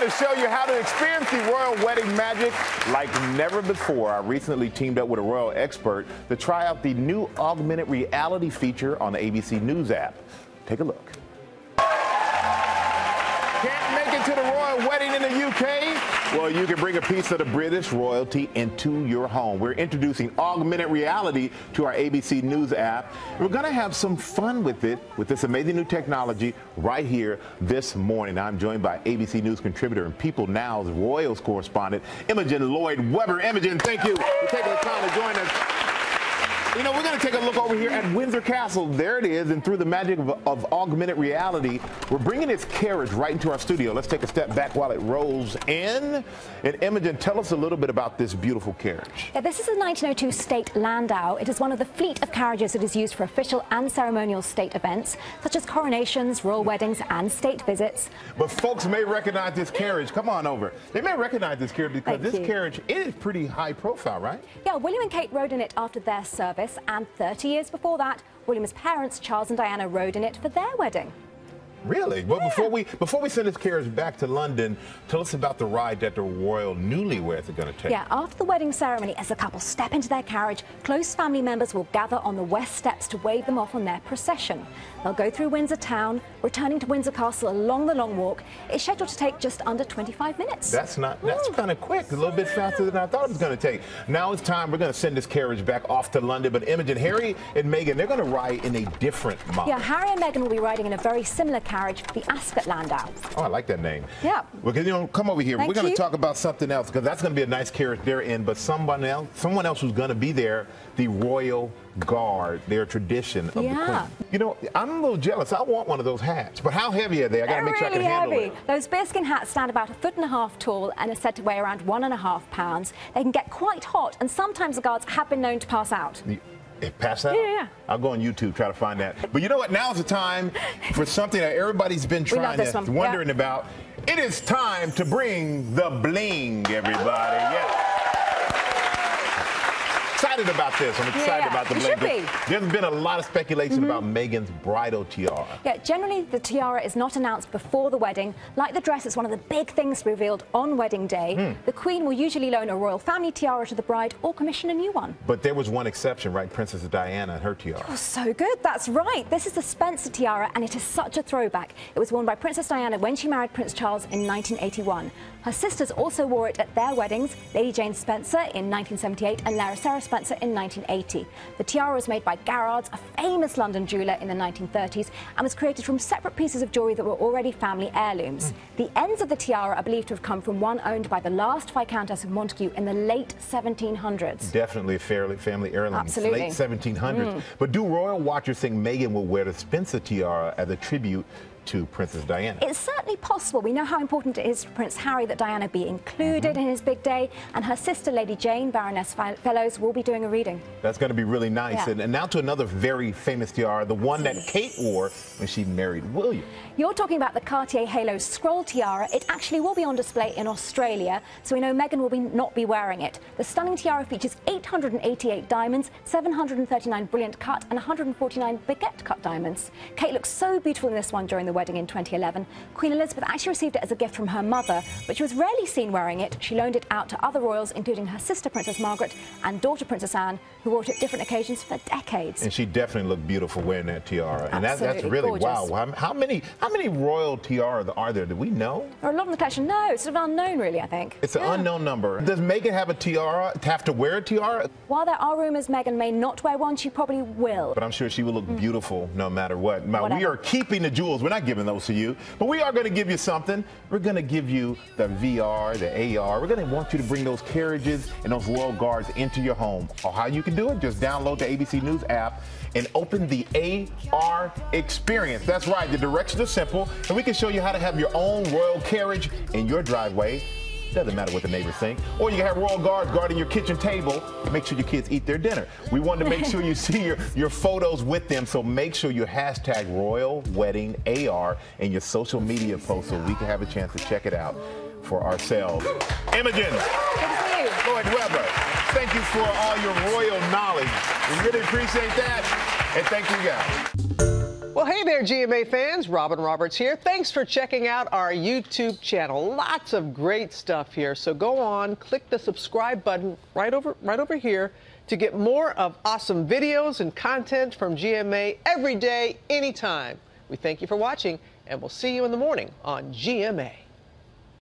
to show you how to experience the royal wedding magic like never before. I recently teamed up with a royal expert to try out the new augmented reality feature on the ABC News app. Take a look. Can't make it to the royal wedding in the UK? Well, you can bring a piece of the British royalty into your home. We're introducing augmented reality to our ABC News app. We're going to have some fun with it with this amazing new technology right here this morning. I'm joined by ABC News contributor and People Now's Royals correspondent, Imogen Lloyd Webber. Imogen, thank you for taking the time to join us. You know, we're going to take a look over here at Windsor Castle. There it is, and through the magic of, of, augmented reality, we're bringing its carriage right into our studio. Let's take a step back while it rolls in. And Imogen, tell us a little bit about this beautiful carriage. Yeah, this is a 1902 state landau. It is one of the fleet of carriages that is used for official and ceremonial state events, such as coronations, royal weddings, and state visits. But folks may recognize this carriage. Come on over. They may recognize this carriage because Thank this you. carriage is pretty high profile, right? Yeah, William and Kate rode in it after their service and 30 years before that, William's parents, Charles and Diana, rode in it for their wedding. Really? Well, yeah. before we before we send this carriage back to London, tell us about the ride that the royal newlyweds are going to take. Yeah, after the wedding ceremony, as the couple step into their carriage, close family members will gather on the west steps to wave them off on their procession. They'll go through Windsor town, returning to Windsor Castle along the long walk. It's scheduled to take just under 25 minutes. That's not that's kind of quick, a little bit faster than I thought it was going to take. Now it's time. We're going to send this carriage back off to London. But Imogen, Harry and Meghan, they're going to ride in a different model. Yeah, Harry and Meghan will be riding in a very similar carriage, the Ascot Landau. Oh, I like that name. Yeah. Well, you know, come over here. Thank We're going to talk about something else because that's going to be a nice carriage they're in. But someone else, someone else who's going to be there, the royal guard, their tradition of yeah. the queen. You know, I'm a little jealous. I want one of those hats. But how heavy are they? I got to make really sure I can heavy. handle it. Those bearskin hats stand about a foot and a half tall and are said to weigh around one and a half pounds. They can get quite hot, and sometimes the guards have been known to pass out. It pass out? Yeah, yeah. I'll go on YouTube, try to find that. But you know what? Now's the time for something that everybody's been trying to, wondering yep. about. It is time to bring the bling, everybody. Excited about this. I'm excited yeah, about the. Be. There's been a lot of speculation mm -hmm. about Meghan's bridal tiara. Yeah, generally the tiara is not announced before the wedding. Like the dress, it's one of the big things revealed on wedding day. Hmm. The Queen will usually loan a royal family tiara to the bride or commission a new one. But there was one exception, right? Princess Diana and her tiara. Oh, so good. That's right. This is the Spencer tiara, and it is such a throwback. It was worn by Princess Diana when she married Prince Charles in 1981. Her sisters also wore it at their weddings, Lady Jane Spencer in 1978 and Lady Sarah Spencer in 1980. The tiara was made by Garrards, a famous London jeweller in the 1930s, and was created from separate pieces of jewellery that were already family heirlooms. Mm. The ends of the tiara are believed to have come from one owned by the last Viscountess of Montagu in the late 1700s. Definitely a fairly family heirloom. Absolutely. Late 1700s. Mm. But do royal watchers think Meghan will wear the Spencer tiara as a tribute to Princess Diana. It's certainly possible. We know how important it is for Prince Harry that Diana be included mm -hmm. in his big day, and her sister, Lady Jane, Baroness Fellowes, will be doing a reading. That's going to be really nice. Yeah. And, and, now to another very famous tiara, the one that Kate wore when she married William. You're talking about the Cartier Halo Scroll Tiara. It actually will be on display in Australia, so we know Meghan will be, not be wearing it. The stunning tiara features 888 diamonds, 739 brilliant cut, and 149 baguette cut diamonds. Kate looks so beautiful in this one during the wedding in 2011. Queen Elizabeth actually received it as a gift from her mother, but she was rarely seen wearing it. She loaned it out to other royals, including her sister Princess Margaret and daughter Princess Anne, who wore it at different occasions for decades. And she definitely looked beautiful wearing that tiara. And that, that's really gorgeous. wow. How many how many royal tiaras are there? Do we know? There are a lot in the collection. No, it's sort of unknown, really. I think it's an unknown number. Does Meghan have a tiara? Have to wear a tiara? While there are rumors Meghan may not wear one, she probably will. But I'm sure she will look mm. beautiful no matter what. Now, we are keeping the jewels. We're not giving those to you. But we are going to give you something. We're going to give you the VR, the AR. We're going to want you to bring those carriages and those royal guards into your home. Or how you can do it, just download the ABC News app and open the AR experience. That's right, the directions are simple, and we can show you how to have your own royal carriage in your driveway doesn't matter what the neighbors think. Or you can have royal guards guarding your kitchen table. Make sure your kids eat their dinner. We wanted to make sure you see your, your photos with them, so make sure you hashtag Royal Wedding AR in your social media post so we can have a chance to check it out for ourselves. Imogen. Lloyd Webber, thank you for all your royal knowledge. We really appreciate that. And thank you guys. Hey there, GMA fans. Robin Roberts here. Thanks for checking out our YouTube channel. Lots of great stuff here. So go on, click the subscribe button right over right over here to get more of awesome videos and content from GMA every day, anytime. We thank you for watching, and we'll see you in the morning on GMA.